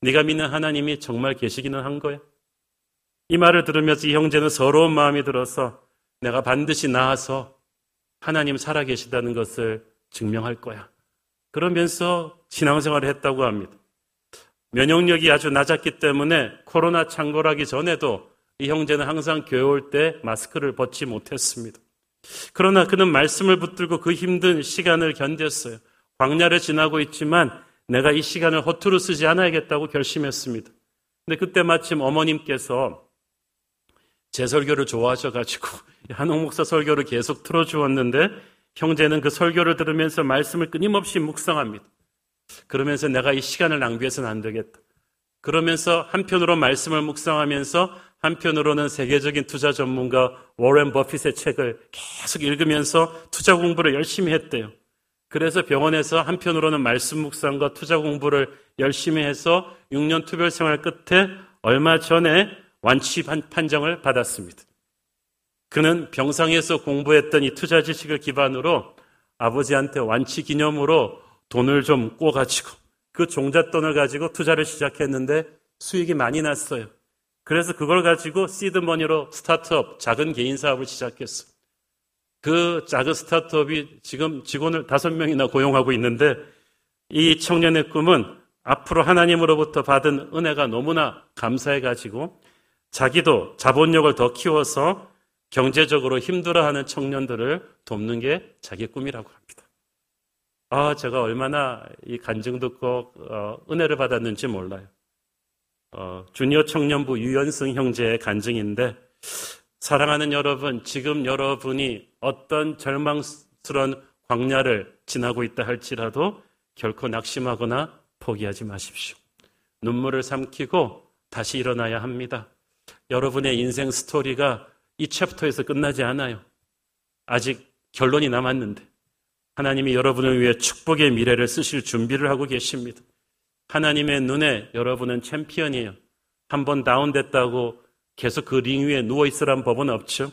B: 네가 믿는 하나님이 정말 계시기는 한 거야? 이 말을 들으면서 이 형제는 서러운 마음이 들어서 내가 반드시 나아서 하나님 살아계시다는 것을 증명할 거야. 그러면서 신앙생활을 했다고 합니다. 면역력이 아주 낮았기 때문에 코로나 창궐하기 전에도 이 형제는 항상 교회 올 때 마스크를 벗지 못했습니다. 그러나 그는 말씀을 붙들고 그 힘든 시간을 견뎠어요. 광야를 지나고 있지만 내가 이 시간을 허투루 쓰지 않아야겠다고 결심했습니다. 근데 그때 마침 어머님께서 제 설교를 좋아하셔가지고 한옥 목사 설교를 계속 틀어주었는데 형제는 그 설교를 들으면서 말씀을 끊임없이 묵상합니다. 그러면서 내가 이 시간을 낭비해서는 안 되겠다. 그러면서 한편으로 말씀을 묵상하면서 한편으로는 세계적인 투자 전문가 워렌 버핏의 책을 계속 읽으면서 투자 공부를 열심히 했대요. 그래서 병원에서 한편으로는 말씀 묵상과 투자 공부를 열심히 해서 6년 투별 생활 끝에 얼마 전에 완치 판정을 받았습니다. 그는 병상에서 공부했던 이 투자 지식을 기반으로 아버지한테 완치 기념으로 돈을 좀 꼬가지고 그 종잣돈을 가지고 투자를 시작했는데 수익이 많이 났어요. 그래서 그걸 가지고 시드머니로 스타트업, 작은 개인 사업을 시작했어. 그 작은 스타트업이 지금 직원을 다섯 명이나 고용하고 있는데 이 청년의 꿈은 앞으로 하나님으로부터 받은 은혜가 너무나 감사해가지고 자기도 자본력을 더 키워서 경제적으로 힘들어하는 청년들을 돕는 게 자기 꿈이라고 합니다. 아, 제가 얼마나 이 간증 듣고 어, 은혜를 받았는지 몰라요. 어, 주니어 청년부 유연승 형제의 간증인데 사랑하는 여러분, 지금 여러분이 어떤 절망스러운 광야를 지나고 있다 할지라도 결코 낙심하거나 포기하지 마십시오. 눈물을 삼키고 다시 일어나야 합니다. 여러분의 인생 스토리가 이 챕터에서 끝나지 않아요. 아직 결론이 남았는데 하나님이 여러분을 위해 축복의 미래를 쓰실 준비를 하고 계십니다. 하나님의 눈에 여러분은 챔피언이에요. 한 번 다운됐다고 계속 그 링 위에 누워 있으란 법은 없죠.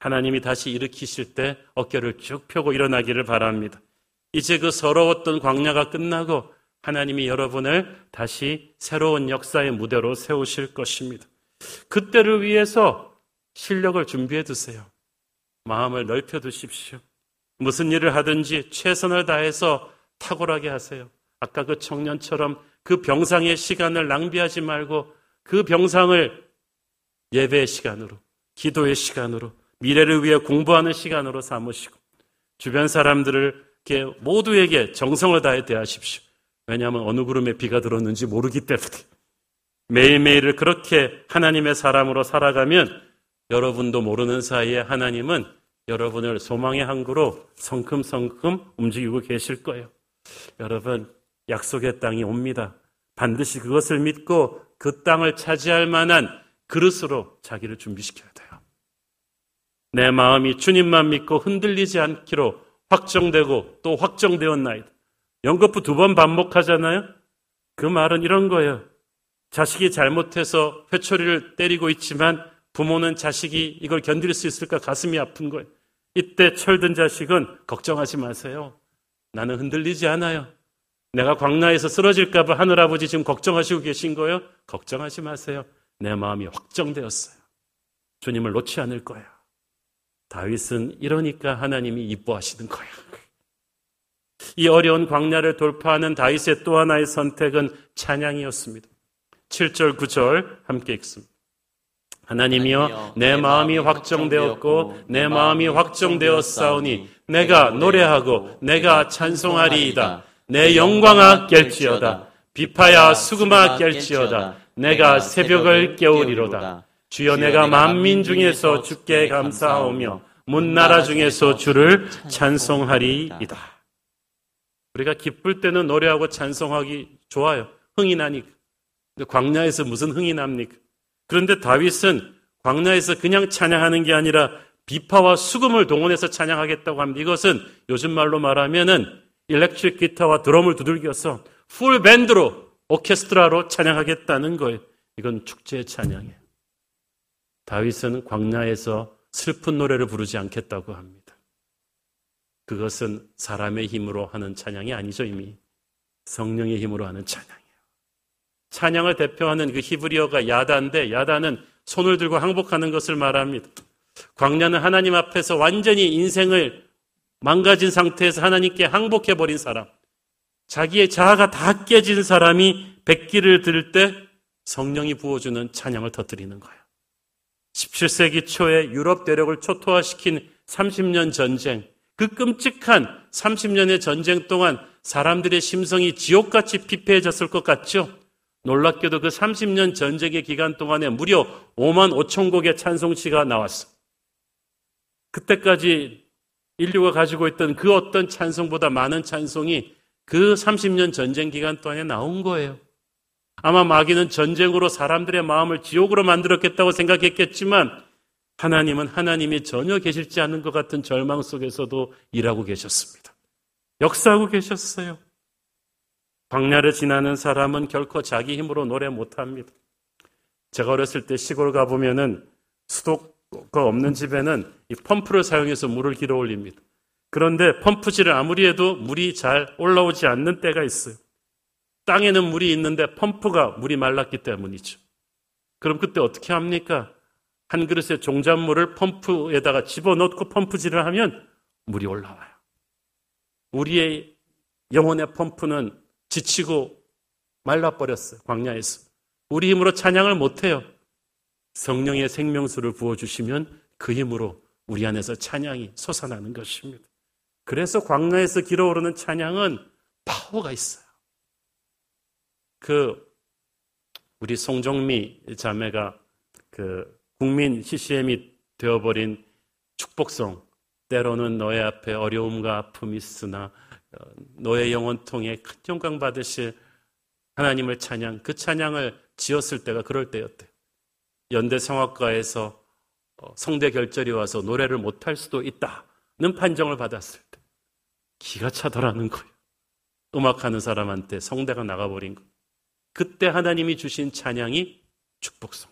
B: 하나님이 다시 일으키실 때 어깨를 쭉 펴고 일어나기를 바랍니다. 이제 그 서러웠던 광야가 끝나고 하나님이 여러분을 다시 새로운 역사의 무대로 세우실 것입니다. 그때를 위해서 실력을 준비해 두세요. 마음을 넓혀 두십시오. 무슨 일을 하든지 최선을 다해서 탁월하게 하세요. 아까 그 청년처럼 그 병상의 시간을 낭비하지 말고 그 병상을 예배의 시간으로, 기도의 시간으로, 미래를 위해 공부하는 시간으로 삼으시고 주변 사람들을 모두에게 정성을 다해 대하십시오. 왜냐하면 어느 구름에 비가 들었는지 모르기 때문에 매일매일을 그렇게 하나님의 사람으로 살아가면 여러분도 모르는 사이에 하나님은 여러분을 소망의 항구로 성큼성큼 움직이고 계실 거예요. 여러분, 약속의 땅이 옵니다. 반드시 그것을 믿고 그 땅을 차지할 만한 그릇으로 자기를 준비시켜야 돼요. 내 마음이 주님만 믿고 흔들리지 않기로 확정되고 또 확정되었나이다. 연거푸 두 번 반복하잖아요? 그 말은 이런 거예요. 자식이 잘못해서 회초리를 때리고 있지만 부모는 자식이 이걸 견딜 수 있을까 가슴이 아픈 거예요. 이때 철든 자식은 걱정하지 마세요. 나는 흔들리지 않아요. 내가 광야에서 쓰러질까봐 하늘아버지 지금 걱정하시고 계신 거예요? 걱정하지 마세요. 내 마음이 확정되었어요. 주님을 놓지 않을 거예요. 다윗은 이러니까 하나님이 이뻐하시는 거예요. 이 어려운 광야를 돌파하는 다윗의 또 하나의 선택은 찬양이었습니다. 7절, 9절 함께 읽습니다. 하나님이여 내 마음이 확정되었고 내 마음이 확정되었사오니 내가 노래하고 내가 찬송하리이다. 내 영광아 깰지어다. 비파야 수금아 깰지어다. 내가 새벽을 깨우리로다. 주여 내가 만민 중에서 주께 감사하오며 문 나라 중에서 주를 찬송하리이다. 우리가 기쁠 때는 노래하고 찬송하기 좋아요. 흥이 나니까. 광야에서 무슨 흥이 납니까? 그런데 다윗은 광야에서 그냥 찬양하는 게 아니라 비파와 수금을 동원해서 찬양하겠다고 합니다. 이것은 요즘 말로 말하면은 electric 기타와 드럼을 두들겨서 full 밴드로 오케스트라로 찬양하겠다는 거예요. 이건 축제의 찬양이에요. 다윗은 광야에서 슬픈 노래를 부르지 않겠다고 합니다. 그것은 사람의 힘으로 하는 찬양이 아니죠, 이미. 성령의 힘으로 하는 찬양이에요. 찬양을 대표하는 그 히브리어가 야다인데 야다는 손을 들고 항복하는 것을 말합니다. 광야는 하나님 앞에서 완전히 인생을 망가진 상태에서 하나님께 항복해버린 사람. 자기의 자아가 다 깨진 사람이 백기를 들 때 성령이 부어주는 찬양을 터뜨리는 거예요. 17세기 초에 유럽 대륙을 초토화시킨 30년 전쟁, 그 끔찍한 30년의 전쟁 동안 사람들의 심성이 지옥같이 피폐해졌을 것 같죠? 놀랍게도 그 30년 전쟁의 기간 동안에 무려 5만 5천 곡의 찬송시가 나왔어. 그때까지 인류가 가지고 있던 그 어떤 찬송보다 많은 찬송이 그 30년 전쟁 기간 동안에 나온 거예요. 아마 마귀는 전쟁으로 사람들의 마음을 지옥으로 만들었겠다고 생각했겠지만 하나님은 하나님이 전혀 계실지 않은 것 같은 절망 속에서도 일하고 계셨습니다. 역사하고 계셨어요. 광야를 지나는 사람은 결코 자기 힘으로 노래 못합니다. 제가 어렸을 때 시골 가보면은 수도가 없는 집에는 이 펌프를 사용해서 물을 길어 올립니다. 그런데 펌프질을 아무리 해도 물이 잘 올라오지 않는 때가 있어요. 땅에는 물이 있는데 펌프가 물이 말랐기 때문이죠. 그럼 그때 어떻게 합니까? 한 그릇의 종잣물을 펌프에다가 집어넣고 펌프질을 하면 물이 올라와요. 우리의 영혼의 펌프는 지치고 말라버렸어요. 광야에서. 우리 힘으로 찬양을 못해요. 성령의 생명수를 부어주시면 그 힘으로 우리 안에서 찬양이 솟아나는 것입니다. 그래서 광야에서 길어오르는 찬양은 파워가 있어요. 그 우리 송정미 자매가 그 국민 CCM이 되어버린 축복성 때로는 너의 앞에 어려움과 아픔이 있으나 어, 너의 영혼 통해 큰 영광 받으실 하나님을 찬양 그 찬양을 지었을 때가 그럴 때였대요. 연대 성악가에서 어, 성대 결절이 와서 노래를 못할 수도 있다는 판정을 받았을 때 기가 차더라는 거예요. 음악하는 사람한테 성대가 나가버린 거. 그때 하나님이 주신 찬양이 축복성.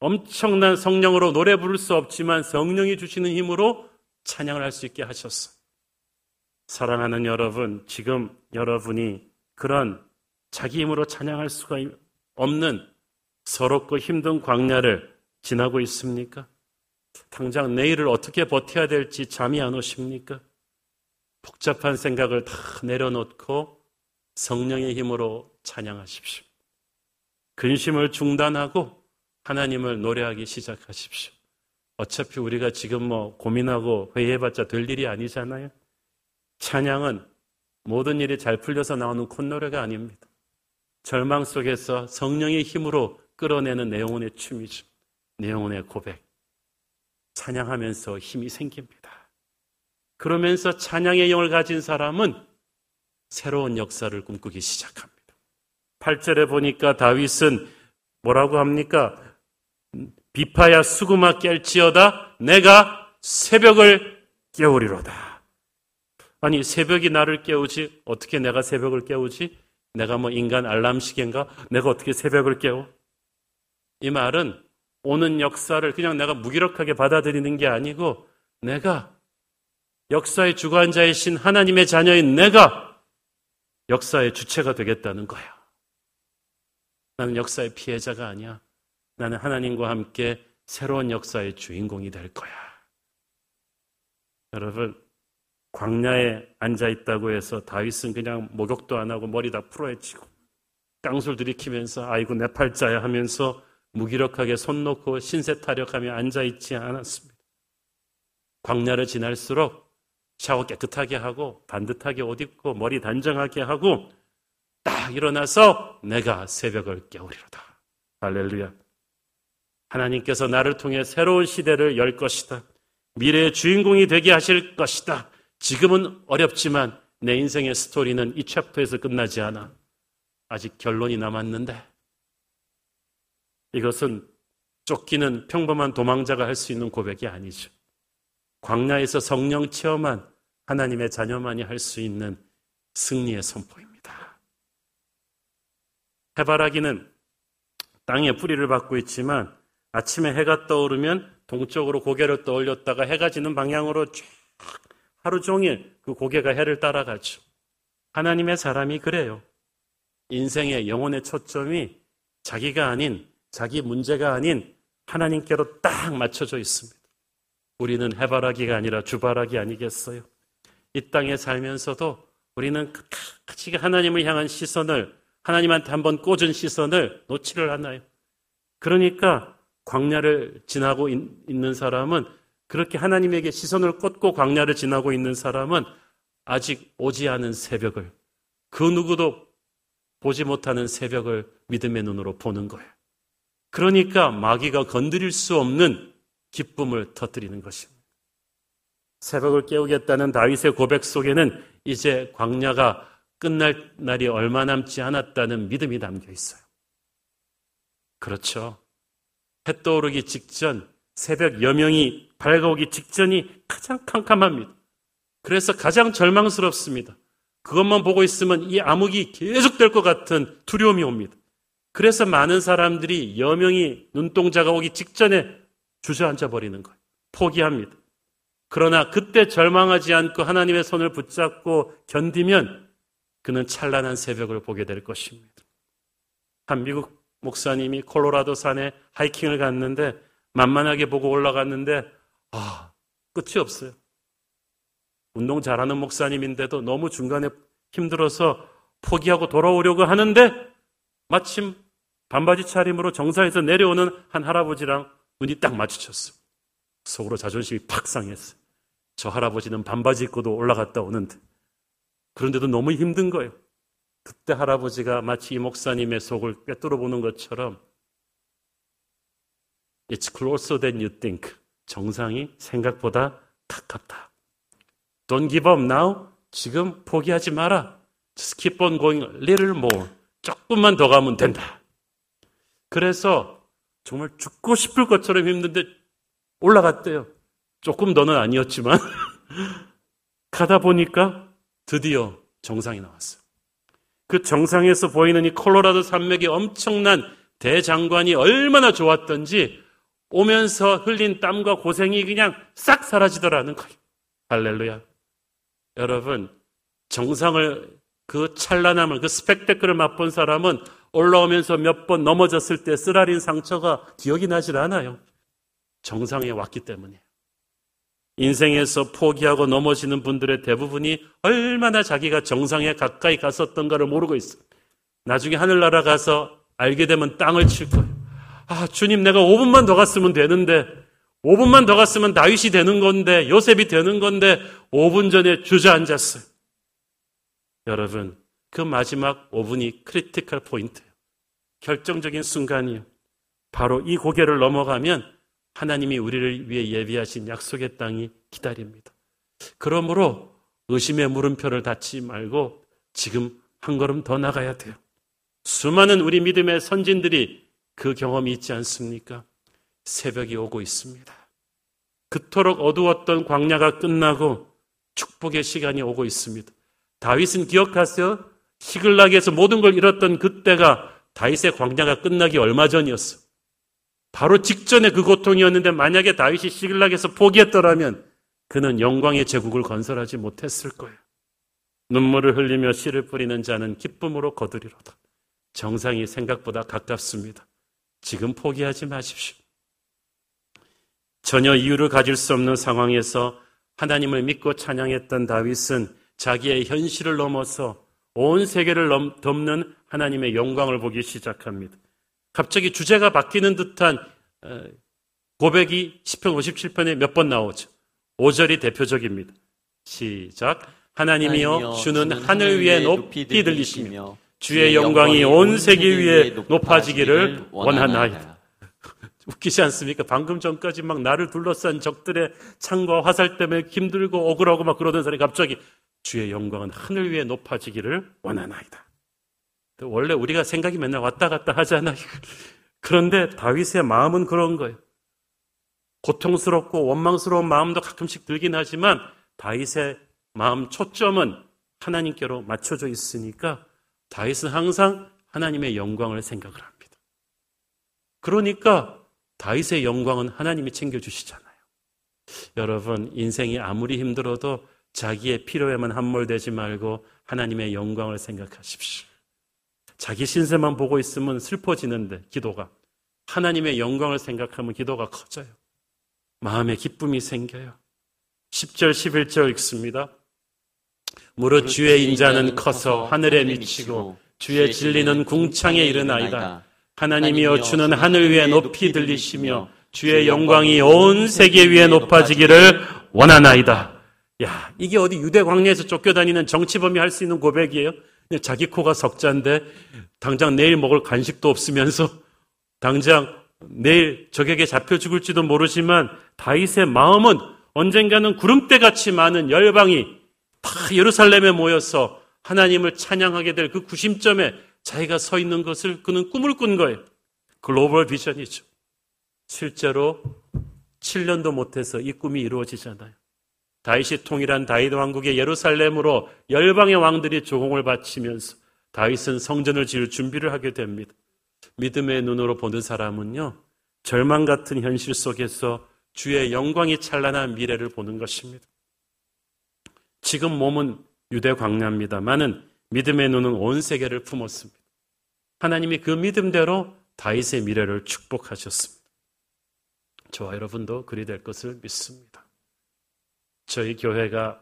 B: 엄청난 성령으로 노래 부를 수 없지만 성령이 주시는 힘으로 찬양을 할 수 있게 하셨어. 사랑하는 여러분, 지금 여러분이 그런 자기 힘으로 찬양할 수가 없는 서럽고 힘든 광야를 지나고 있습니까? 당장 내일을 어떻게 버텨야 될지 잠이 안 오십니까? 복잡한 생각을 다 내려놓고 성령의 힘으로 찬양하십시오. 근심을 중단하고 하나님을 노래하기 시작하십시오. 어차피 우리가 지금 뭐 고민하고 회의해봤자 될 일이 아니잖아요. 찬양은 모든 일이 잘 풀려서 나오는 콧노래가 아닙니다. 절망 속에서 성령의 힘으로 끌어내는 내용의 춤이죠. 내용의 고백. 찬양하면서 힘이 생깁니다. 그러면서 찬양의 영을 가진 사람은 새로운 역사를 꿈꾸기 시작합니다. 8절에 보니까 다윗은 뭐라고 합니까? 비파야 수구마 깰지어다 내가 새벽을 깨우리로다. 아니 새벽이 나를 깨우지 어떻게 내가 새벽을 깨우지? 내가 뭐 인간 알람 시계인가? 내가 어떻게 새벽을 깨워? 이 말은 오는 역사를 그냥 내가 무기력하게 받아들이는 게 아니고 내가 역사의 주관자이신 하나님의 자녀인 내가 역사의 주체가 되겠다는 거예요. 나는 역사의 피해자가 아니야. 나는 하나님과 함께 새로운 역사의 주인공이 될 거야. 여러분, 광야에 앉아 있다고 해서 다윗은 그냥 목욕도 안 하고 머리 다 풀어헤치고 깡술 들이키면서 아이고 내 팔자야 하면서 무기력하게 손 놓고 신세 타령하며 앉아 있지 않았습니다. 광야를 지날수록 샤워 깨끗하게 하고 반듯하게 옷 입고 머리 단정하게 하고 딱 일어나서 내가 새벽을 깨우리로다. 할렐루야. 하나님께서 나를 통해 새로운 시대를 열 것이다. 미래의 주인공이 되게 하실 것이다. 지금은 어렵지만 내 인생의 스토리는 이 챕터에서 끝나지 않아. 아직 결론이 남았는데 이것은 쫓기는 평범한 도망자가 할 수 있는 고백이 아니죠. 광야에서 성령 체험한 하나님의 자녀만이 할 수 있는 승리의 선포입니다. 해바라기는 땅에 뿌리를 받고 있지만 아침에 해가 떠오르면 동쪽으로 고개를 떠올렸다가 해가 지는 방향으로 쭉 하루 종일 그 고개가 해를 따라가죠. 하나님의 사람이 그래요. 인생의 영혼의 초점이 자기가 아닌 자기 문제가 아닌 하나님께로 딱 맞춰져 있습니다. 우리는 해바라기가 아니라 주바라기 아니겠어요? 이 땅에 살면서도 우리는 끝까지 하나님을 향한 시선을 하나님한테 한번 꽂은 시선을 놓지를 않아요. 그러니까 광야를 지나고 있는 사람은 그렇게 하나님에게 시선을 꽂고 광야를 지나고 있는 사람은 아직 오지 않은 새벽을 그 누구도 보지 못하는 새벽을 믿음의 눈으로 보는 거예요. 그러니까 마귀가 건드릴 수 없는 기쁨을 터뜨리는 것입니다. 새벽을 깨우겠다는 다윗의 고백 속에는 이제 광야가 끝날 날이 얼마 남지 않았다는 믿음이 담겨 있어요. 그렇죠. 해 떠오르기 직전, 새벽 여명이 밝아오기 직전이 가장 캄캄합니다. 그래서 가장 절망스럽습니다. 그것만 보고 있으면 이 암흑이 계속될 것 같은 두려움이 옵니다. 그래서 많은 사람들이 여명이 눈동자가 오기 직전에 주저앉아 버리는 거예요. 포기합니다. 그러나 그때 절망하지 않고 하나님의 손을 붙잡고 견디면 그는 찬란한 새벽을 보게 될 것입니다. 한 미국 목사님이 콜로라도 산에 하이킹을 갔는데 만만하게 보고 올라갔는데 아, 끝이 없어요. 운동 잘하는 목사님인데도 너무 중간에 힘들어서 포기하고 돌아오려고 하는데 마침 반바지 차림으로 정상에서 내려오는 한 할아버지랑 눈이 딱 마주쳤어. 속으로 자존심이 팍 상했어. 저 할아버지는 반바지 입고도 올라갔다 오는데 그런데도 너무 힘든 거예요. 그때 할아버지가 마치 이 목사님의 속을 꿰뚫어 보는 것처럼 It's closer than you think. 정상이 생각보다 가깝다. Don't give up now. 지금 포기하지 마라. Just keep on going a little more. 조금만 더 가면 된다. 그래서 정말 죽고 싶을 것처럼 힘든데 올라갔대요. 조금 더는 아니었지만 가다 보니까 드디어 정상이 나왔어요. 그 정상에서 보이는 이 콜로라도 산맥이 엄청난 대장관이 얼마나 좋았던지 오면서 흘린 땀과 고생이 그냥 싹 사라지더라는 거예요. 할렐루야. 여러분, 정상을 그 찬란함을, 그 스펙테클을 맛본 사람은 올라오면서 몇 번 넘어졌을 때 쓰라린 상처가 기억이 나질 않아요. 정상에 왔기 때문이에요. 인생에서 포기하고 넘어지는 분들의 대부분이 얼마나 자기가 정상에 가까이 갔었던가를 모르고 있어요. 나중에 하늘나라 가서 알게 되면 땅을 칠 거예요. 아, 주님, 내가 5분만 더 갔으면 되는데, 5분만 더 갔으면 다윗이 되는 건데, 요셉이 되는 건데, 5분 전에 주저앉았어요. 여러분, 그 마지막 5분이 critical point예요. 결정적인 순간이에요. 바로 이 고개를 넘어가면 하나님이 우리를 위해 예비하신 약속의 땅이 기다립니다. 그러므로 의심의 물음표를 닫지 말고 지금 한 걸음 더 나가야 돼요. 수많은 우리 믿음의 선진들이 그 경험이 있지 않습니까? 새벽이 오고 있습니다. 그토록 어두웠던 광야가 끝나고 축복의 시간이 오고 있습니다. 다윗은 기억하세요? 시글락에서 모든 걸 잃었던 그때가 다윗의 광야가 끝나기 얼마 전이었어. 바로 직전에 그 고통이었는데 만약에 다윗이 시글락에서 포기했더라면 그는 영광의 제국을 건설하지 못했을 거예요. 눈물을 흘리며 씨를 뿌리는 자는 기쁨으로 거두리로다. 정상이 생각보다 가깝습니다. 지금 포기하지 마십시오. 전혀 이유를 가질 수 없는 상황에서 하나님을 믿고 찬양했던 다윗은 자기의 현실을 넘어서 온 세계를 덮는 하나님의 영광을 보기 시작합니다. 갑자기 주제가 바뀌는 듯한 어, 고백이 10편 57편에 몇 번 나오죠. 5절이 대표적입니다. 시작. 하나님이여 주는 하늘 위에 높이 들리시며 주의 영광이 온 세계 위에 높아지기를 원하나이다. 웃기지 않습니까? 방금 전까지 막 나를 둘러싼 적들의 창과 화살 때문에 힘들고 억울하고 막 그러던 사람이 갑자기 주의 영광은 하늘 위에 높아지기를 원하나이다. 원래 우리가 생각이 맨날 왔다 갔다 하잖아요. 그런데 다윗의 마음은 그런 거예요. 고통스럽고 원망스러운 마음도 가끔씩 들긴 하지만 다윗의 마음 초점은 하나님께로 맞춰져 있으니까 다윗은 항상 하나님의 영광을 생각을 합니다. 그러니까 다윗의 영광은 하나님이 챙겨주시잖아요. 여러분, 인생이 아무리 힘들어도 자기의 필요에만 함몰되지 말고 하나님의 영광을 생각하십시오. 자기 신세만 보고 있으면 슬퍼지는데, 기도가. 하나님의 영광을 생각하면 기도가 커져요. 마음에 기쁨이 생겨요. 10절, 11절 읽습니다. 무릇 주의 인자는 커서 하늘에 미치고 주의 진리는 궁창에 이르나이다. 하나님이여 주는 하늘 위에 높이 들리시며 주의 영광이 온 세계 위에 높아지기를 원하나이다. 야, 이게 어디 유대 광야에서 쫓겨다니는 정치범이 할 수 있는 고백이에요? 자기 코가 석자인데 당장 내일 먹을 간식도 없으면서 당장 내일 적에게 잡혀 죽을지도 모르지만 다윗의 마음은 언젠가는 구름대 같이 많은 열방이 다 예루살렘에 모여서 하나님을 찬양하게 될 그 구심점에 자기가 서 있는 것을 그는 꿈을 꾼 거예요. 글로벌 비전이죠. 실제로 7년도 못해서 이 꿈이 이루어지잖아요. 다윗이 통일한 다윗 왕국의 예루살렘으로 열방의 왕들이 조공을 바치면서 다윗은 성전을 지을 준비를 하게 됩니다. 믿음의 눈으로 보는 사람은요, 절망 같은 현실 속에서 주의 영광이 찬란한 미래를 보는 것입니다. 지금 몸은 유대 광야입니다만은 믿음의 눈은 온 세계를 품었습니다. 하나님이 그 믿음대로 다윗의 미래를 축복하셨습니다. 저와 여러분도 그리 될 것을 믿습니다. 저희 교회가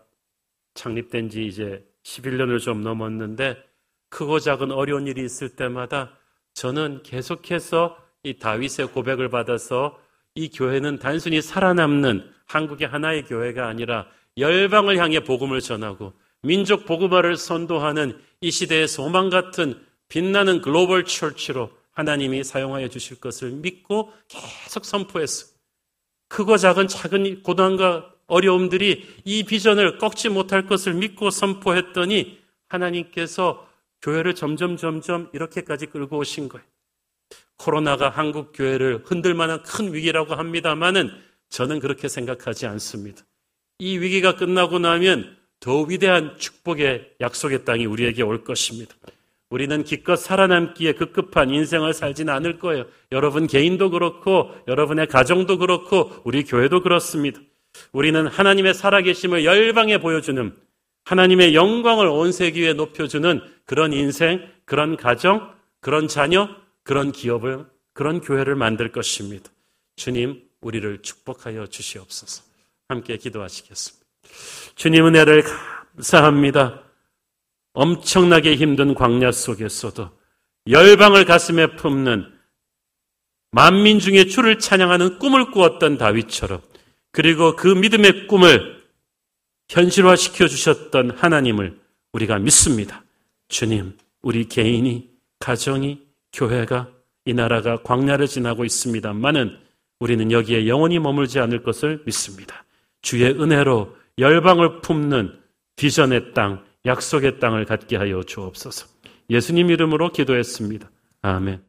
B: 창립된 지 이제 11년을 좀 넘었는데 크고 작은 어려운 일이 있을 때마다 저는 계속해서 이 다윗의 고백을 받아서 이 교회는 단순히 살아남는 한국의 하나의 교회가 아니라 열방을 향해 복음을 전하고 민족 복음화를 선도하는 이 시대의 소망 같은 빛나는 글로벌 철치로 하나님이 사용하여 주실 것을 믿고 계속 선포했어. 크고 작은 작은 고난과 어려움들이 이 비전을 꺾지 못할 것을 믿고 선포했더니 하나님께서 교회를 점점 점점 이렇게까지 끌고 오신 거예요. 코로나가 한국 교회를 흔들 만한 큰 위기라고 합니다만은 저는 그렇게 생각하지 않습니다. 이 위기가 끝나고 나면 더 위대한 축복의 약속의 땅이 우리에게 올 것입니다. 우리는 기껏 살아남기에 급급한 인생을 살지는 않을 거예요. 여러분 개인도 그렇고 여러분의 가정도 그렇고 우리 교회도 그렇습니다. 우리는 하나님의 살아계심을 열방에 보여주는 하나님의 영광을 온 세계에 높여주는 그런 인생, 그런 가정, 그런 자녀, 그런 기업을, 그런 교회를 만들 것입니다. 주님, 우리를 축복하여 주시옵소서. 함께 기도하시겠습니다. 주님 은혜를 감사합니다. 엄청나게 힘든 광야 속에서도 열방을 가슴에 품는 만민 중에 주를 찬양하는 꿈을 꾸었던 다윗처럼 그리고 그 믿음의 꿈을 현실화시켜 주셨던 하나님을 우리가 믿습니다. 주님, 우리 개인이, 가정이, 교회가, 이 나라가 광야를 지나고 있습니다만은 우리는 여기에 영원히 머물지 않을 것을 믿습니다. 주의 은혜로 열방을 품는 비전의 땅, 약속의 땅을 갖게 하여 주옵소서. 예수님 이름으로 기도했습니다. 아멘.